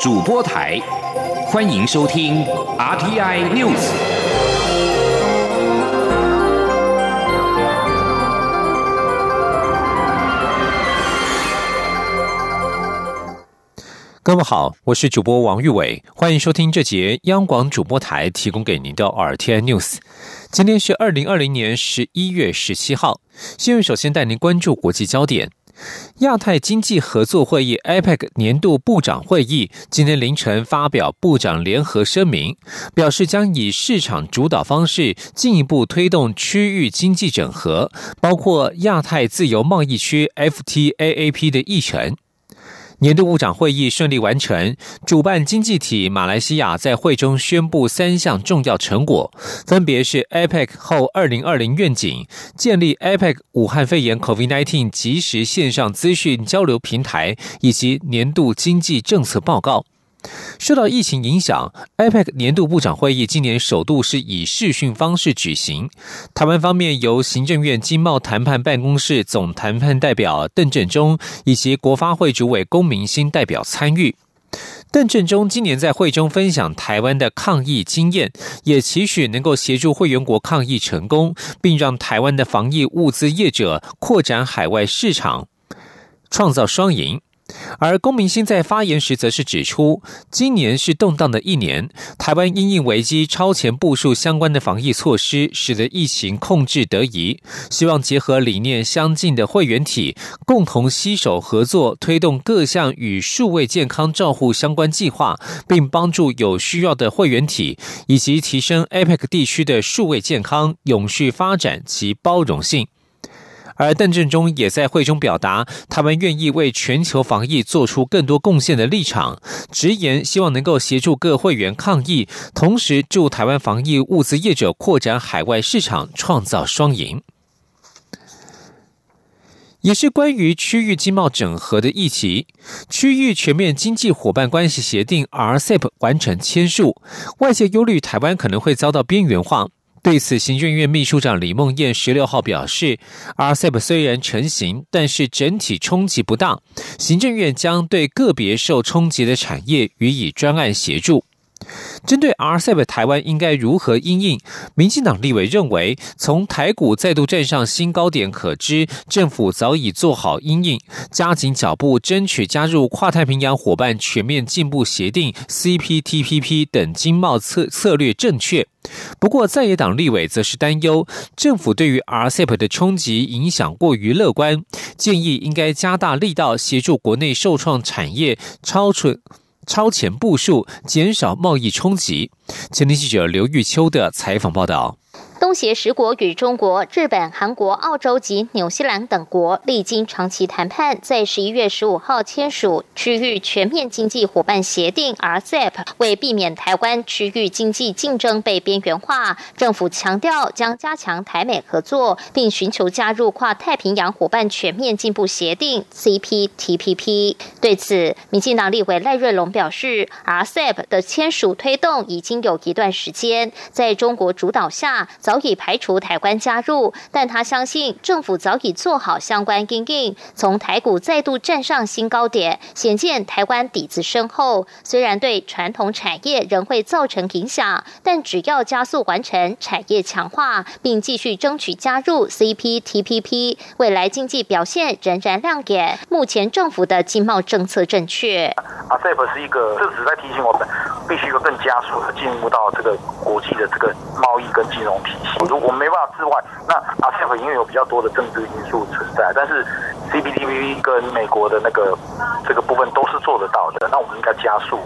主播台，欢迎收听 RTI News。各位好，我是主播王玉伟，欢迎收听这节央广主播台提供给您的 RTI News。今天是二零二零年十一月十七号，新闻首先带您关注国际焦点。亚太经济合作会议 （APEC） 年度部长会议今天凌晨发表部长联合声明，表示将以市场主导方式进一步推动区域经济整合，包括亚太自由贸易区 （FTAAP） 的议程。年度部长会议顺利完成，主办经济体马来西亚在会中宣布三项重要成果，分别是 APEC 后二零二零愿景、建立 APEC 武汉肺炎 COVID-19 及时线上资讯交流平台，以及年度经济政策报告。受到疫情影响，APEC 年度部长会议今年首度是以视讯方式举行。台湾方面由行政院经贸谈判办公室总谈判代表邓振中以及国发会主委龚明鑫代表参与。邓振中今年在会中分享台湾的抗疫经验，也期许能够协助会员国抗疫成功，并让台湾的防疫物资业者扩展海外市场，创造双赢。而龚明鑫在发言时则是指出，今年是动荡的一年，台湾因应危机超前部署相关的防疫措施，使得疫情控制得宜。希望结合理念相近的会员体，共同携手合作，推动各项与数位健康照护相关计划，并帮助有需要的会员体，以及提升 APEC 地区的数位健康永续发展及包容性。而邓振中也在会中表达，他们愿意为全球防疫做出更多贡献的立场，直言希望能够协助各会员抗疫，同时助台湾防疫物资业者扩展海外市场，创造双赢。也是关于区域经贸整合的议题，区域全面经济伙伴关系协定 RCEP 完成签署，外界忧虑台湾可能会遭到边缘化。对此，行政院秘书长李梦燕十六号表示，RCEP 虽然成型，但是整体冲击不当，行政院将对个别受冲击的产业予以专案协助。针对 RCEP 台湾应该如何应应？民进党立委认为，从台股再度站上新高点可知，政府早已做好应应，加紧脚步争取加入跨太平洋伙伴全面进步协定 （CPTPP） 等经贸策策略正确。不过，在野党立委则是担忧，政府对于 RCEP 的冲击影响过于乐观，建议应该加大力道协助国内受创产业超出。超前部署，减少贸易冲击。前天记者刘玉秋的采访报道。东协十国与中国、日本、韩国、澳洲及纽西兰等国历经长期谈判，在十一月十五号签署区域全面经济伙伴协定 （RCEP）。为避免台湾区域经济竞争被边缘化，政府强调将加强台美合作，并寻求加入跨太平洋伙伴全面进步协定 （CPTPP）。对此，民进党立委赖瑞龙表示：“RCEP 的签署推动已经有一段时间，在中国主导下。”早已排除台湾加入，但他相信政府早已做好相关应应。从台股再度站上新高点，显见台湾底子深厚。虽然对传统产业仍会造成影响，但只要加速完成产业强化，并继续争取加入 CPTPP，未来经济表现仍然亮眼。目前政府的经贸政策正确。啊，CEP 是一个，这只在提醒我们，必须有更加速的进入到这个国际的这个贸易跟金融体系。如果没办法之外，那阿塞 p 因为有比较多的政治因素存在，但是 C B D V 跟美国的那个这个部分都是做得到的，那我们应该加速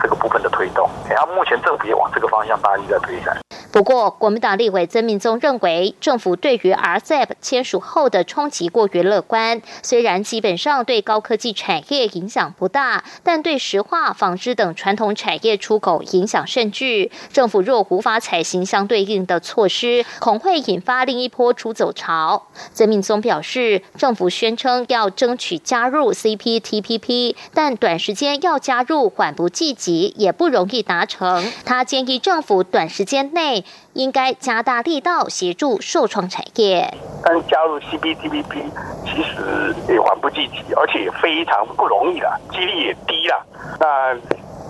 这个部分的推动。然后目前政府也往这个方向大力在推展。不过，国民党立委曾明宗认为，政府对于 RCEP 签署后的冲击过于乐观。虽然基本上对高科技产业影响不大，但对石化、纺织等传统产业出口影响甚巨。政府若无法采行相对应的措施，恐会引发另一波出走潮。曾明宗表示，政府宣称要争取加入 CPTPP，但短时间要加入缓不济急，也不容易达成。他建议政府短时间内。应该加大力道协助受创产业。但加入 CPTPP 其实也缓不济急，而且非常不容易了，几率也低了。那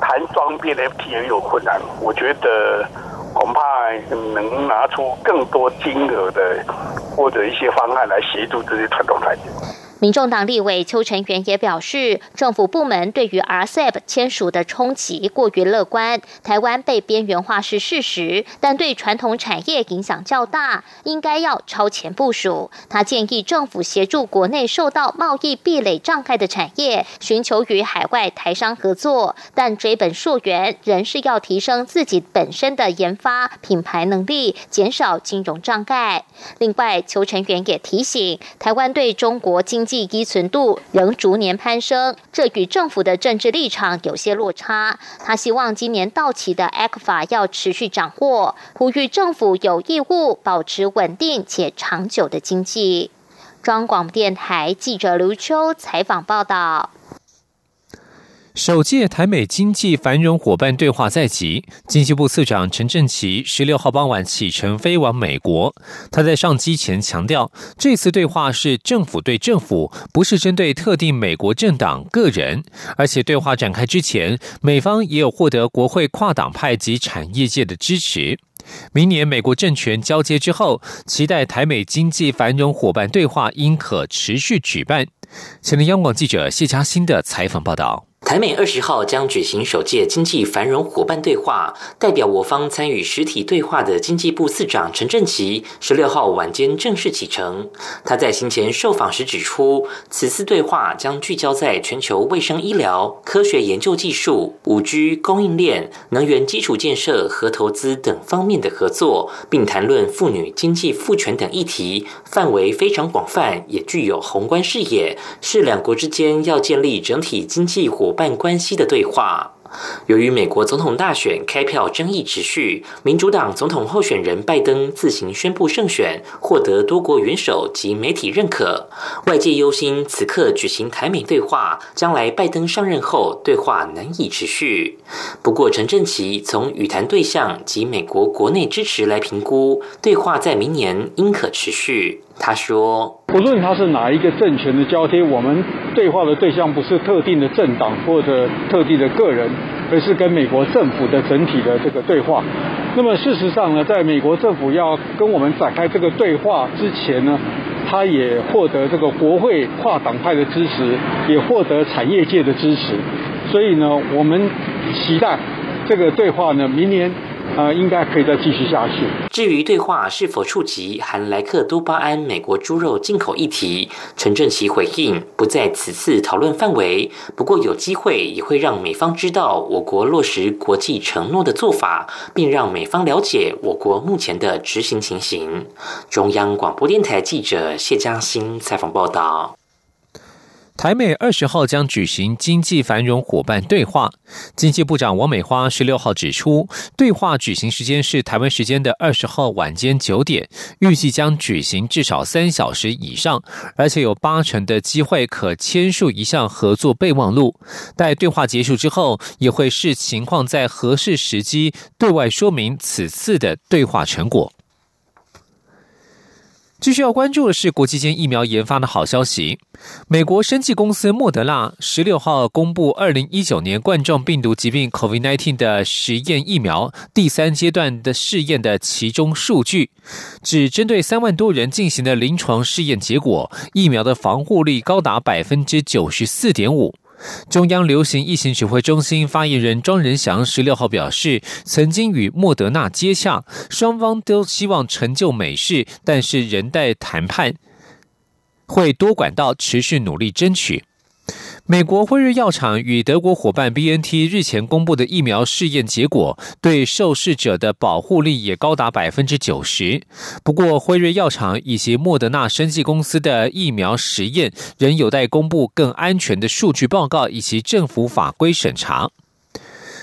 谈双边 FT 也有困难，我觉得恐怕能拿出更多金额的或者一些方案来协助这些传统产业。民众党立委邱成元也表示，政府部门对于 RCEP 签署的冲击过于乐观，台湾被边缘化是事实，但对传统产业影响较大，应该要超前部署。他建议政府协助国内受到贸易壁垒障碍的产业，寻求与海外台商合作，但追本溯源，仍是要提升自己本身的研发品牌能力，减少金融障碍。另外，邱成元也提醒，台湾对中国经济。依存度仍逐年攀升，这与政府的政治立场有些落差。他希望今年到期的 a 克法要持续掌握，呼吁政府有义务保持稳定且长久的经济。中广电台记者刘秋采访报道。首届台美经济繁荣伙伴对话在即，经济部次长陈振奇十六号傍晚启程飞往美国。他在上机前强调，这次对话是政府对政府，不是针对特定美国政党个人。而且对话展开之前，美方也有获得国会跨党派及产业界的支持。明年美国政权交接之后，期待台美经济繁荣伙伴对话应可持续举办。前天央广记者谢嘉欣的采访报道。台美二十号将举行首届经济繁荣伙伴对话，代表我方参与实体对话的经济部次长陈振奇十六号晚间正式启程。他在行前受访时指出，此次对话将聚焦在全球卫生医疗、科学研究技术、五 G 供应链、能源基础建设和投资等方面的合作，并谈论妇女经济赋权等议题，范围非常广泛，也具有宏观视野，是两国之间要建立整体经济伙。伙伴关系的对话。由于美国总统大选开票争议持续，民主党总统候选人拜登自行宣布胜选，获得多国元首及媒体认可。外界忧心此刻举行台美对话，将来拜登上任后对话难以持续。不过，陈振奇从语谈对象及美国国内支持来评估，对话在明年应可持续。他说：“不论他是哪一个政权的交接，我们对话的对象不是特定的政党或者特定的个人。”而是跟美国政府的整体的这个对话。那么事实上呢，在美国政府要跟我们展开这个对话之前呢，他也获得这个国会跨党派的支持，也获得产业界的支持。所以呢，我们期待这个对话呢，明年。呃，应该可以再继续下去。至于对话是否触及含莱克多巴胺美国猪肉进口议题，陈振奇回应不在此次讨论范围。不过有机会也会让美方知道我国落实国际承诺的做法，并让美方了解我国目前的执行情形。中央广播电台记者谢嘉欣采访报道。台美二十号将举行经济繁荣伙伴对话。经济部长王美花十六号指出，对话举行时间是台湾时间的二十号晚间九点，预计将举行至少三小时以上，而且有八成的机会可签署一项合作备忘录。待对话结束之后，也会视情况在合适时机对外说明此次的对话成果。继续要关注的是国际间疫苗研发的好消息。美国生技公司莫德纳十六号公布二零一九年冠状病毒疾病 （COVID-19） 的实验疫苗第三阶段的试验的其中数据，只针对三万多人进行的临床试验结果，疫苗的防护力高达百分之九十四点五。中央流行疫情指挥中心发言人庄仁祥十六号表示，曾经与莫德纳接洽，双方都希望成就美事，但是仍待谈判，会多管道持续努力争取。美国辉瑞药厂与德国伙伴 B N T 日前公布的疫苗试验结果，对受试者的保护力也高达百分之九十。不过，辉瑞药厂以及莫德纳生技公司的疫苗实验仍有待公布更安全的数据报告以及政府法规审查。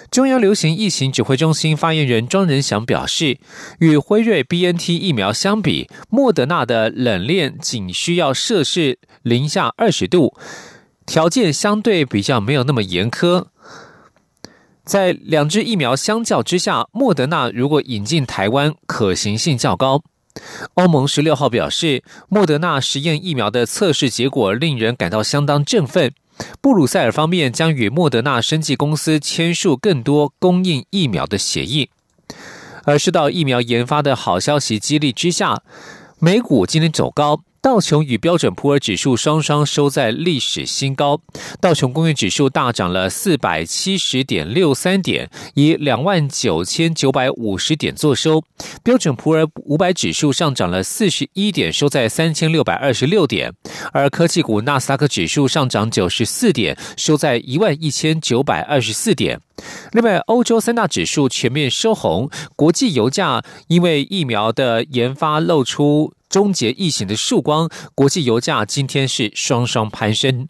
中央流行疫情指挥中心发言人庄仁祥表示，与辉瑞 B N T 疫苗相比，莫德纳的冷链仅需要摄氏零下二十度。条件相对比较没有那么严苛，在两支疫苗相较之下，莫德纳如果引进台湾，可行性较高。欧盟十六号表示，莫德纳实验疫苗的测试结果令人感到相当振奋。布鲁塞尔方面将与莫德纳生技公司签署更多供应疫苗的协议。而受到疫苗研发的好消息激励之下，美股今天走高。道琼与标准普尔指数双双收在历史新高，道琼工业指数大涨了四百七十点六三点，以两万九千九百五十点作收；标准普尔五百指数上涨了四十一点，收在三千六百二十六点，而科技股纳斯达克指数上涨九十四点，收在一万一千九百二十四点。另外，欧洲三大指数全面收红，国际油价因为疫苗的研发露出。终结疫情的曙光，国际油价今天是双双攀升。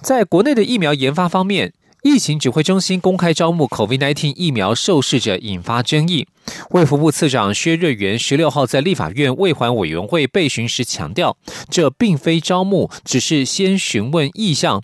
在国内的疫苗研发方面，疫情指挥中心公开招募 COVID-19 疫苗受试者引发争议。卫福部次长薛瑞元十六号在立法院卫环委员会备询时强调，这并非招募，只是先询问意向。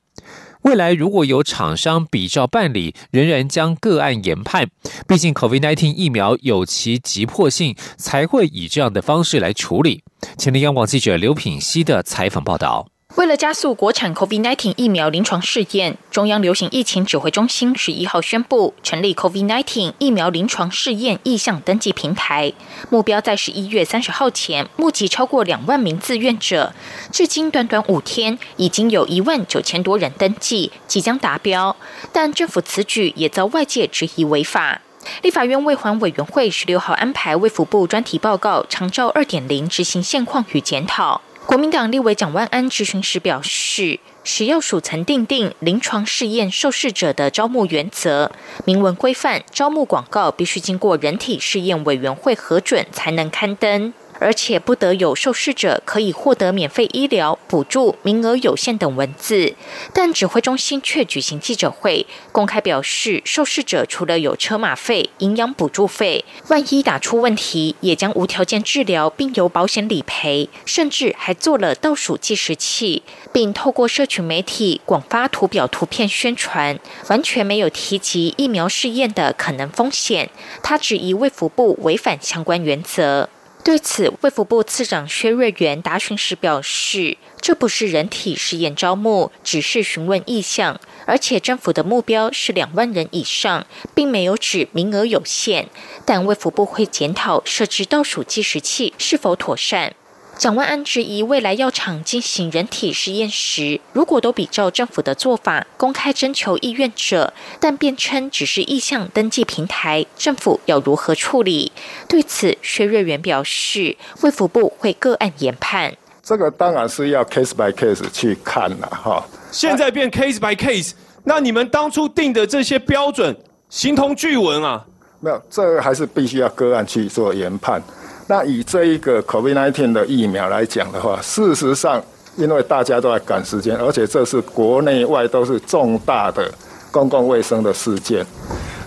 未来如果有厂商比照办理，仍然将个案研判。毕竟 COVID-19 疫苗有其急迫性，才会以这样的方式来处理。前天央广记者刘品希的采访报道。为了加速国产 COVID-19 疫苗临床试验，中央流行疫情指挥中心十一号宣布成立 COVID-19 疫苗临床试验意向登记平台，目标在十一月三十号前募集超过两万名志愿者。至今短短五天，已经有一万九千多人登记，即将达标。但政府此举也遭外界质疑违法。立法院卫环委员会十六号安排卫福部专题报告长照二点零执行现况与检讨。国民党立委蒋万安质询时表示，食药署曾订定临床试验受试者的招募原则，明文规范招募广告必须经过人体试验委员会核准才能刊登。而且不得有受试者可以获得免费医疗补助、名额有限等文字，但指挥中心却举行记者会，公开表示，受试者除了有车马费、营养补助费，万一打出问题，也将无条件治疗，并由保险理赔，甚至还做了倒数计时器，并透过社群媒体广发图表、图片宣传，完全没有提及疫苗试验的可能风险。他质疑卫福部违反相关原则。对此，卫福部次长薛瑞元答询时表示，这不是人体实验招募，只是询问意向，而且政府的目标是两万人以上，并没有指名额有限。但卫福部会检讨设置倒数计时器是否妥善。蒋万安质疑，未来药厂进行人体实验时，如果都比照政府的做法，公开征求意愿者，但辩称只是意向登记平台，政府要如何处理？对此，薛瑞元表示，卫福部会个案研判。这个当然是要 case by case 去看了哈。现在变 case by case，那你们当初定的这些标准形同具文啊？没有，这个还是必须要个案去做研判。那以这一个 COVID-19 的疫苗来讲的话，事实上，因为大家都在赶时间，而且这是国内外都是重大的公共卫生的事件。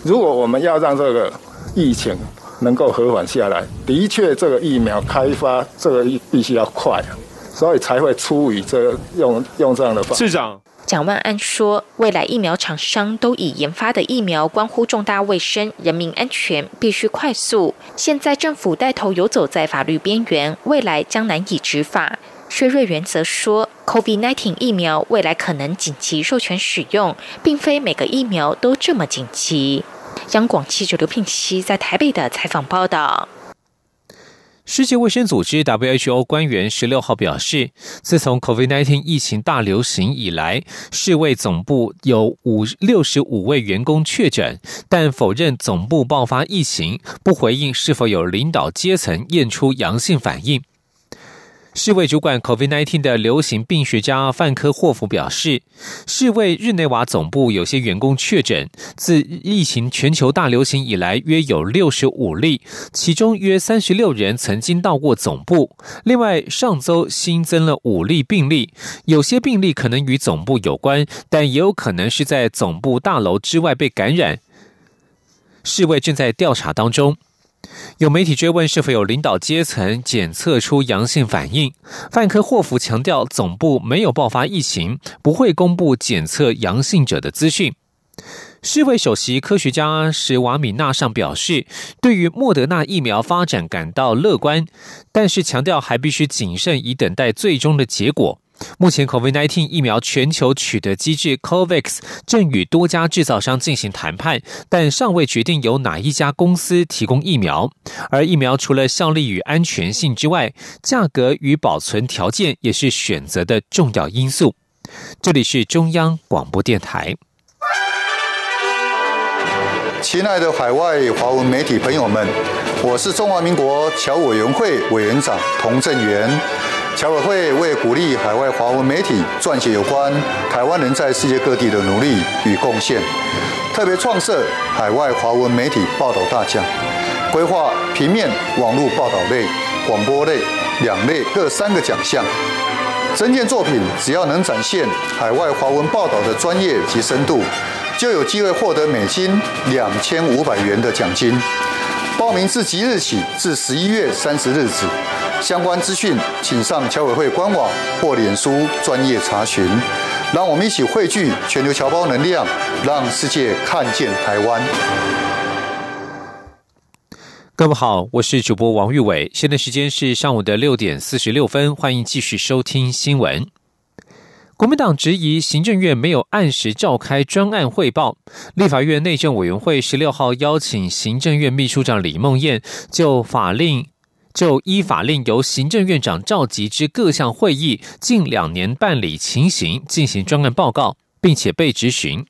如果我们要让这个疫情能够和缓下来，的确，这个疫苗开发这个必须要快，所以才会出于这用用这样的方式。市长。蒋万安说：“未来疫苗厂商都已研发的疫苗关乎重大卫生、人民安全，必须快速。现在政府带头游走在法律边缘，未来将难以执法。”薛瑞元则说：“COVID-19 疫苗未来可能紧急授权使用，并非每个疫苗都这么紧急。”央广记者刘聘熙在台北的采访报道。世界卫生组织 （WHO） 官员十六号表示，自从 COVID-19 疫情大流行以来，世卫总部有五六十五位员工确诊，但否认总部爆发疫情，不回应是否有领导阶层验出阳性反应。世卫主管 COVID-19 的流行病学家范科霍夫表示，世卫日内瓦总部有些员工确诊，自疫情全球大流行以来约有六十五例，其中约三十六人曾经到过总部。另外，上周新增了五例病例，有些病例可能与总部有关，但也有可能是在总部大楼之外被感染。世卫正在调查当中。有媒体追问是否有领导阶层检测出阳性反应，范科霍夫强调总部没有爆发疫情，不会公布检测阳性者的资讯。世卫首席科学家史瓦米纳上表示，对于莫德纳疫苗发展感到乐观，但是强调还必须谨慎以等待最终的结果。目前，COVID-19 疫苗全球取得机制 COVAX 正与多家制造商进行谈判，但尚未决定由哪一家公司提供疫苗。而疫苗除了效力与安全性之外，价格与保存条件也是选择的重要因素。这里是中央广播电台。亲爱的海外华文媒体朋友们，我是中华民国侨委员会委员长童振源。侨委会为鼓励海外华文媒体撰写有关台湾人在世界各地的努力与贡献，特别创设海外华文媒体报道大奖，规划平面、网络报道类、广播类两类各三个奖项。整件作品只要能展现海外华文报道的专业及深度，就有机会获得美金两千五百元的奖金。报名自即日起至十一月三十日止。相关资讯，请上侨委会官网或脸书专业查询。让我们一起汇聚全球侨胞能量，让世界看见台湾。各位好，我是主播王玉伟，现在时间是上午的六点四十六分，欢迎继续收听新闻。国民党质疑行政院没有按时召开专案汇报，立法院内政委员会十六号邀请行政院秘书长李梦燕就法令。就依法令由行政院长召集之各项会议近两年办理情形进行专案报告，并且被质询。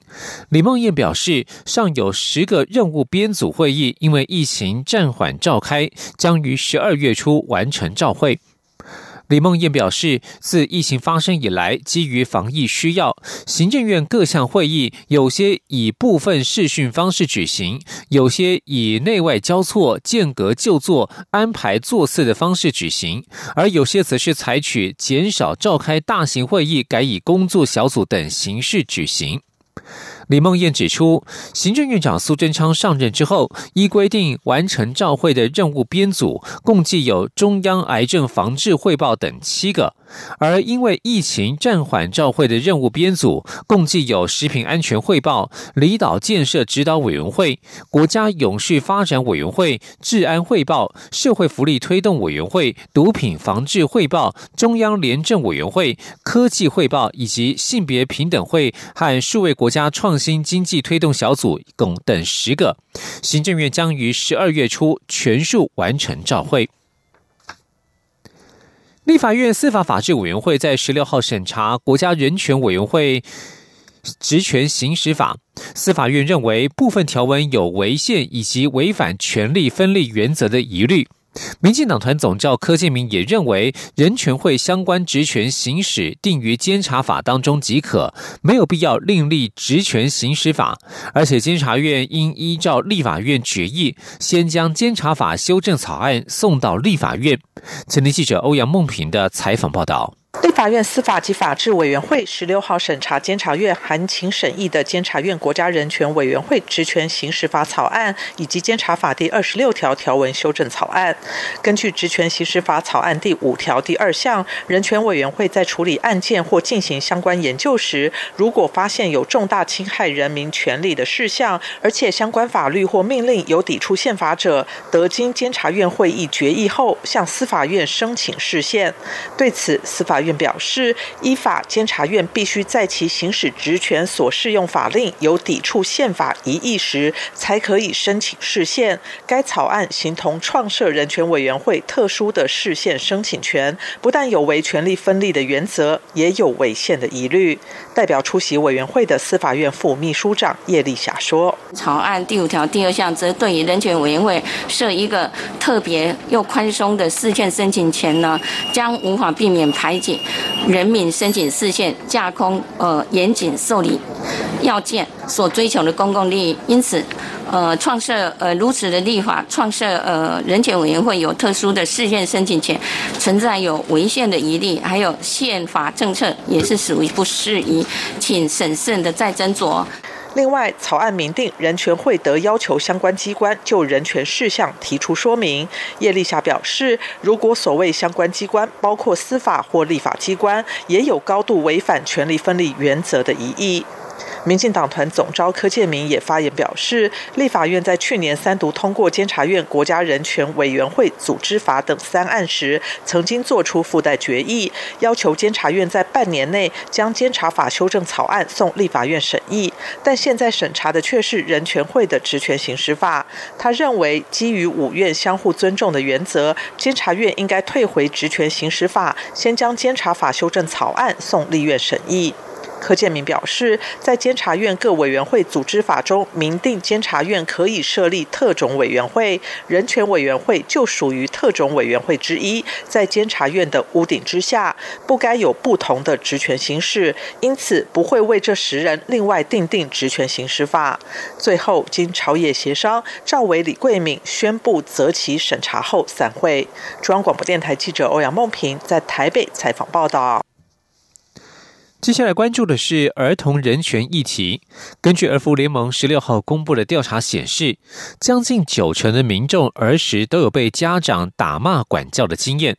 李梦燕表示，尚有十个任务编组会议因为疫情暂缓召开，将于十二月初完成召会。李梦燕表示，自疫情发生以来，基于防疫需要，行政院各项会议有些以部分视讯方式举行，有些以内外交错、间隔就座、安排座次的方式举行，而有些则是采取减少召开大型会议，改以工作小组等形式举行。李梦燕指出，行政院长苏贞昌上任之后，依规定完成照会的任务编组，共计有中央癌症防治汇报等七个。而因为疫情暂缓召会的任务编组，共计有食品安全汇报、离岛建设指导委员会、国家永续发展委员会、治安汇报、社会福利推动委员会、毒品防治汇报、中央廉政委员会、科技汇报以及性别平等会和数位国家创新经济推动小组共等十个。行政院将于十二月初全数完成召会。立法院司法法制委员会在十六号审查国家人权委员会职权行使法，司法院认为部分条文有违宪以及违反权利分立原则的疑虑。民进党团总召柯建明也认为，人权会相关职权行使定于监察法当中即可，没有必要另立职权行使法。而且监察院应依照立法院决议，先将监察法修正草案送到立法院。前天记者欧阳梦平的采访报道。立法院司法及法制委员会十六号审查监察院函请审议的监察院国家人权委员会职权行使法草案以及监察法第二十六条条文修正草案。根据职权行使法草案第五条第二项，人权委员会在处理案件或进行相关研究时，如果发现有重大侵害人民权利的事项，而且相关法律或命令有抵触宪法者，得经监察院会议决议后，向司法院申请释宪。对此，司法院表示，依法，监察院必须在其行使职权所适用法令有抵触宪法疑义时，才可以申请释宪。该草案形同创设人权委员会特殊的释宪申请权，不但有违权力分立的原则，也有违宪的疑虑。代表出席委员会的司法院副秘书长叶丽霞说：“草案第五条第二项则对于人权委员会设一个特别又宽松的释宪申请权呢，将无法避免排挤。”人民申请释宪架空呃严谨受理要件所追求的公共利益，因此呃创设呃如此的立法创设呃人权委员会有特殊的事件申请权，存在有违宪的疑虑，还有宪法政策也是属于不适宜，请审慎的再斟酌。另外，草案明定人权会得要求相关机关就人权事项提出说明。叶丽霞表示，如果所谓相关机关包括司法或立法机关，也有高度违反权力分立原则的疑义。民进党团总召柯建明也发言表示，立法院在去年三读通过监察院国家人权委员会组织法等三案时，曾经做出附带决议，要求监察院在半年内将监察法修正草案送立法院审议。但现在审查的却是人权会的职权行使法。他认为，基于五院相互尊重的原则，监察院应该退回职权行使法，先将监察法修正草案送立院审议。柯建明表示，在监察院各委员会组织法中明定，监察院可以设立特种委员会，人权委员会就属于特种委员会之一，在监察院的屋顶之下，不该有不同的职权行使，因此不会为这十人另外定定职权行使法。最后，经朝野协商，赵伟、李桂敏宣布择期审查后散会。中央广播电台记者欧阳梦平在台北采访报道。接下来关注的是儿童人权议题。根据儿福联盟十六号公布的调查显示，将近九成的民众儿时都有被家长打骂管教的经验。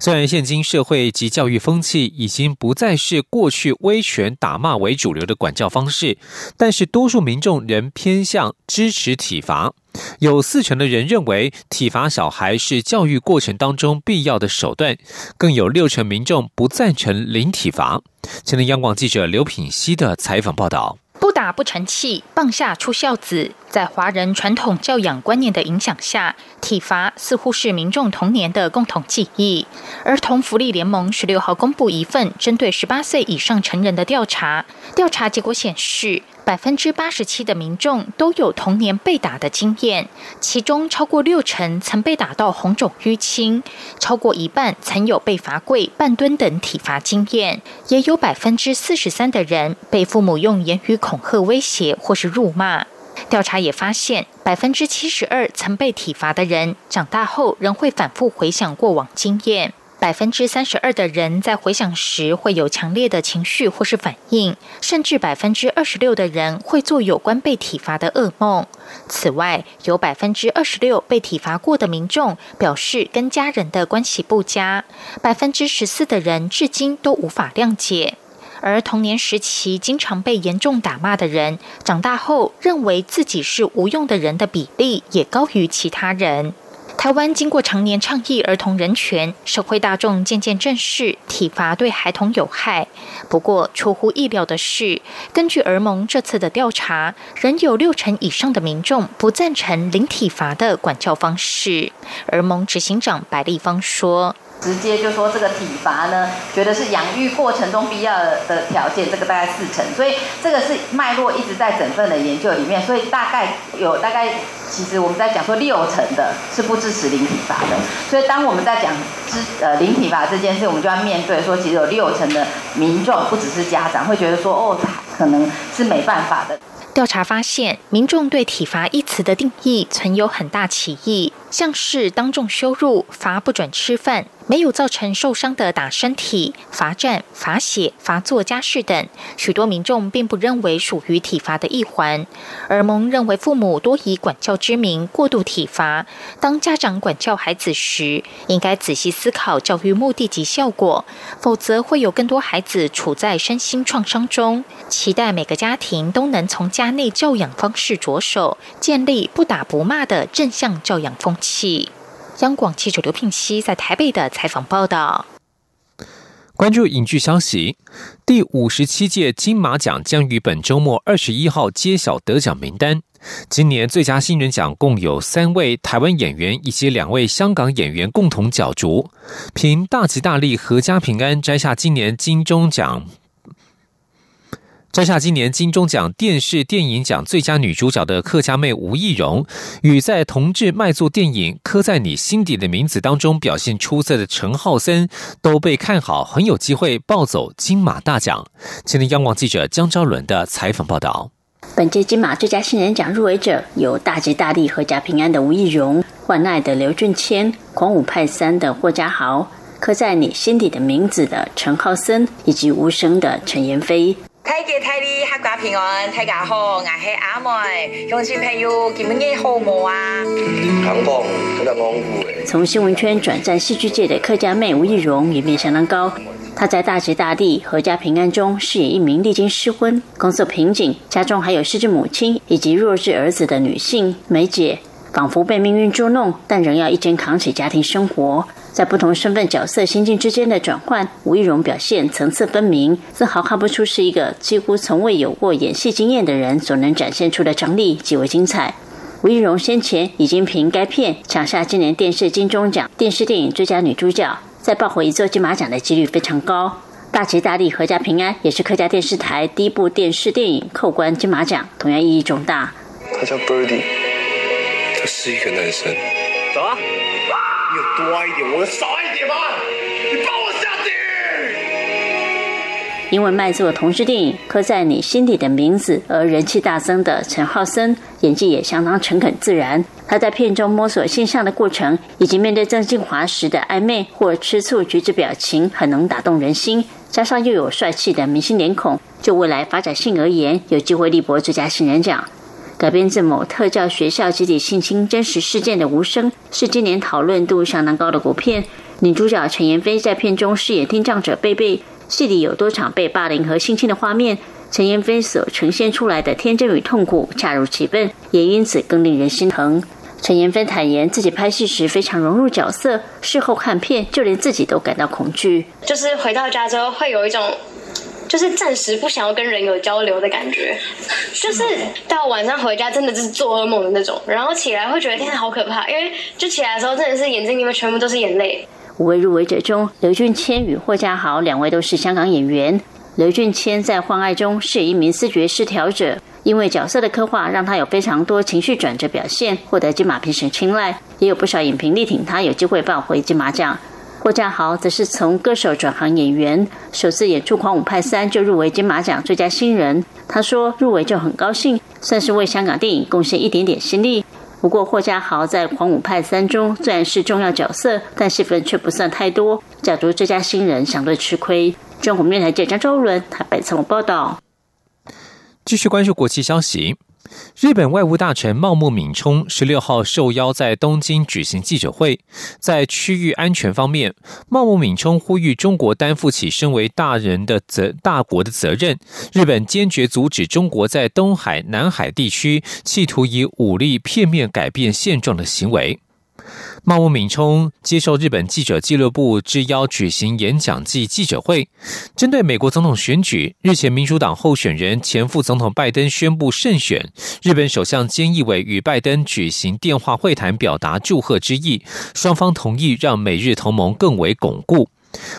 虽然现今社会及教育风气已经不再是过去威权打骂为主流的管教方式，但是多数民众仍偏向支持体罚。有四成的人认为体罚小孩是教育过程当中必要的手段，更有六成民众不赞成零体罚。前的央广记者刘品熙的采访报道。不打不成器，棒下出孝子。在华人传统教养观念的影响下，体罚似乎是民众童年的共同记忆。儿童福利联盟十六号公布一份针对十八岁以上成人的调查，调查结果显示，百分之八十七的民众都有童年被打的经验，其中超过六成曾被打到红肿淤青，超过一半曾有被罚跪、半蹲等体罚经验，也有百分之四十三的人被父母用言语恐吓、威胁或是辱骂。调查也发现，百分之七十二曾被体罚的人，长大后仍会反复回想过往经验。百分之三十二的人在回想时会有强烈的情绪或是反应，甚至百分之二十六的人会做有关被体罚的噩梦。此外，有百分之二十六被体罚过的民众表示跟家人的关系不佳，百分之十四的人至今都无法谅解。而童年时期经常被严重打骂的人，长大后认为自己是无用的人的比例也高于其他人。台湾经过常年倡议儿童人权，社会大众渐渐正视体罚对孩童有害。不过，出乎意料的是，根据儿盟这次的调查，仍有六成以上的民众不赞成零体罚的管教方式。儿盟执行长白立芳说。直接就说这个体罚呢，觉得是养育过程中必要的条件，这个大概四成，所以这个是脉络一直在整份的研究里面，所以大概有大概，其实我们在讲说六成的是不支持零体罚的，所以当我们在讲支呃零体罚这件事，我们就要面对说，其实有六成的民众不只是家长会觉得说，哦，可能是没办法的。调查发现，民众对体罚一词的定义存有很大歧义，像是当众羞辱、罚不准吃饭。没有造成受伤的打身体、罚站、罚写、罚做家事等，许多民众并不认为属于体罚的一环。而蒙认为父母多以管教之名过度体罚，当家长管教孩子时，应该仔细思考教育目的及效果，否则会有更多孩子处在身心创伤中。期待每个家庭都能从家内教养方式着手，建立不打不骂的正向教养风气。央广记者刘聘熙在台北的采访报道。关注影剧消息，第五十七届金马奖将于本周末二十一号揭晓得奖名单。今年最佳新人奖共有三位台湾演员以及两位香港演员共同角逐，凭大吉大利、阖家平安摘下今年金钟奖。摘下今年金钟奖电视电影奖最佳女主角的客家妹吴亦荣，与在同志卖座电影《刻在你心底的名字》当中表现出色的陈浩森，都被看好很有机会抱走金马大奖。今天央广记者江昭伦的采访报道。本届金马最佳新人奖入围者有大吉大利、阖家平安的吴亦荣，患爱的刘俊谦，狂舞派三的霍家豪，刻在你心底的名字的陈浩森，以及无声的陈妍霏。大家大利，阖家平安，大家好，我是阿妹，乡亲朋友，今日好冇啊？从新闻圈转战戏剧界的客家妹吴亦荣，颜面相当高。她在大吉大利、阖家平安中饰演一名历经失婚、工作瓶颈、家中还有失智母亲以及弱智儿子的女性梅姐，仿佛被命运捉弄，但仍要一肩扛起家庭生活。在不同身份角色心境之间的转换，吴亦荣表现层次分明，丝毫看不出是一个几乎从未有过演戏经验的人所能展现出的张力，极为精彩。吴亦荣先前已经凭该片抢下今年电视金钟奖电视电影最佳女主角。再抱回一座金马奖的几率非常高。大吉大利、阖家平安也是客家电视台第一部电视电影扣关金马奖，同样意义重大。他叫 Birdy，他是一个男生。走啊！你有多爱一点，我少爱一点吗？你帮我下地因为卖座同志电影《刻在你心底的名字》而人气大增的陈浩森，演技也相当诚恳自然。他在片中摸索形象的过程，以及面对郑敬华时的暧昧或吃醋举止表情，很能打动人心。加上又有帅气的明星脸孔，就未来发展性而言，有机会力博最佳新人奖。改编自某特教学校集体性侵真实事件的《无声》，是今年讨论度相当高的国片。女主角陈妍霏在片中饰演听障者贝贝。戏里有多场被霸凌和性侵的画面，陈妍霏所呈现出来的天真与痛苦恰如其分，也因此更令人心疼。陈妍霏坦言，自己拍戏时非常融入角色，事后看片，就连自己都感到恐惧。就是回到家之后，会有一种就是暂时不想要跟人有交流的感觉，就是到晚上回家真的是做噩梦的那种，然后起来会觉得天好可怕，因为就起来的时候真的是眼睛里面全部都是眼泪。五位入围者中，刘俊谦与霍家豪两位都是香港演员。刘俊谦在《幻爱》中饰演一名视觉失调者，因为角色的刻画让他有非常多情绪转折表现，获得金马评审青睐，也有不少影评力挺他有机会抱回金马奖。霍家豪则是从歌手转行演员，首次演出《狂舞派三》就入围金马奖最佳新人。他说入围就很高兴，算是为香港电影贡献一点点心力。不过，霍家豪在《狂舞派三》中虽然是重要角色，但戏份却不算太多。假如最佳新人相对吃亏。中国面台记者张周伦台北采访报道。继续关注国际消息。日本外务大臣茂木敏充十六号受邀在东京举行记者会，在区域安全方面，茂木敏充呼吁中国担负起身为大人的责大国的责任。日本坚决阻止中国在东海、南海地区企图以武力片面改变现状的行为。茂木敏充接受日本记者俱乐部之邀举行演讲暨记者会，针对美国总统选举，日前民主党候选人前副总统拜登宣布胜选，日本首相菅义伟与拜登举行电话会谈，表达祝贺之意，双方同意让美日同盟更为巩固。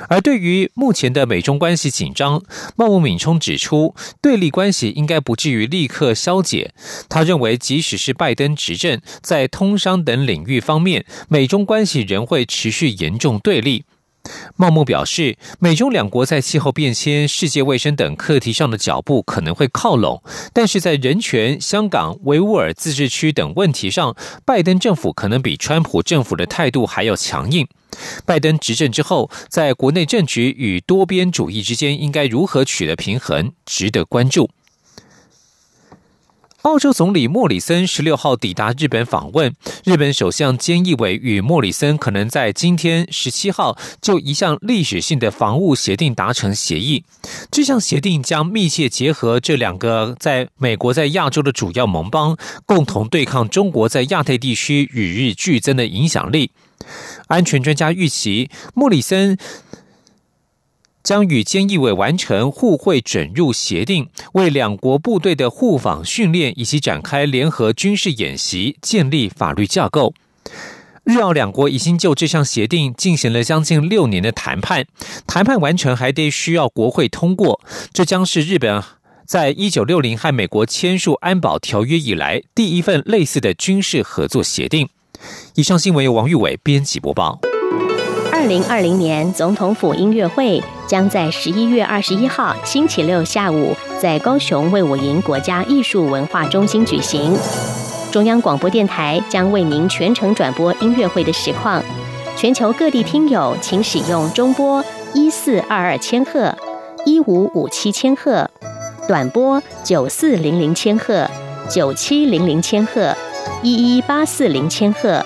而对于目前的美中关系紧张，茂木敏充指出，对立关系应该不至于立刻消解。他认为，即使是拜登执政，在通商等领域方面，美中关系仍会持续严重对立。茂木表示，美中两国在气候变迁、世界卫生等课题上的脚步可能会靠拢，但是在人权、香港、维吾尔自治区等问题上，拜登政府可能比川普政府的态度还要强硬。拜登执政之后，在国内政局与多边主义之间应该如何取得平衡，值得关注。澳洲总理莫里森十六号抵达日本访问，日本首相菅义伟与莫里森可能在今天十七号就一项历史性的防务协定达成协议。这项协定将密切结合这两个在美国在亚洲的主要盟邦，共同对抗中国在亚太地区与日俱增的影响力。安全专家预期，莫里森。将与菅义伟完成互惠准入协定，为两国部队的互访训练以及展开联合军事演习建立法律架构。日澳两国已经就这项协定进行了将近六年的谈判，谈判完成还得需要国会通过。这将是日本在一九六零和美国签署安保条约以来第一份类似的军事合作协定。以上新闻由王玉伟编辑播报。二零二零年总统府音乐会将在十一月二十一号星期六下午在高雄卫武营国家艺术文化中心举行。中央广播电台将为您全程转播音乐会的实况。全球各地听友请使用中波一四二二千赫、一五五七千赫、短波九四零零千赫、九七零零千赫、一一八四零千赫、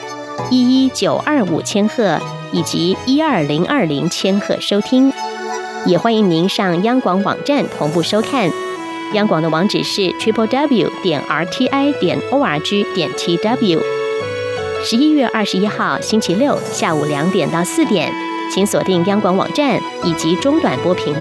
一一九二五千赫。以及一二零二零千赫收听。也欢迎您上央广网站同步收看。央广的网址是 triple w 点 r t i 点 o r g 点 t w。十一月二十一号星期六下午两点到四点，请锁定央广网站以及中短波频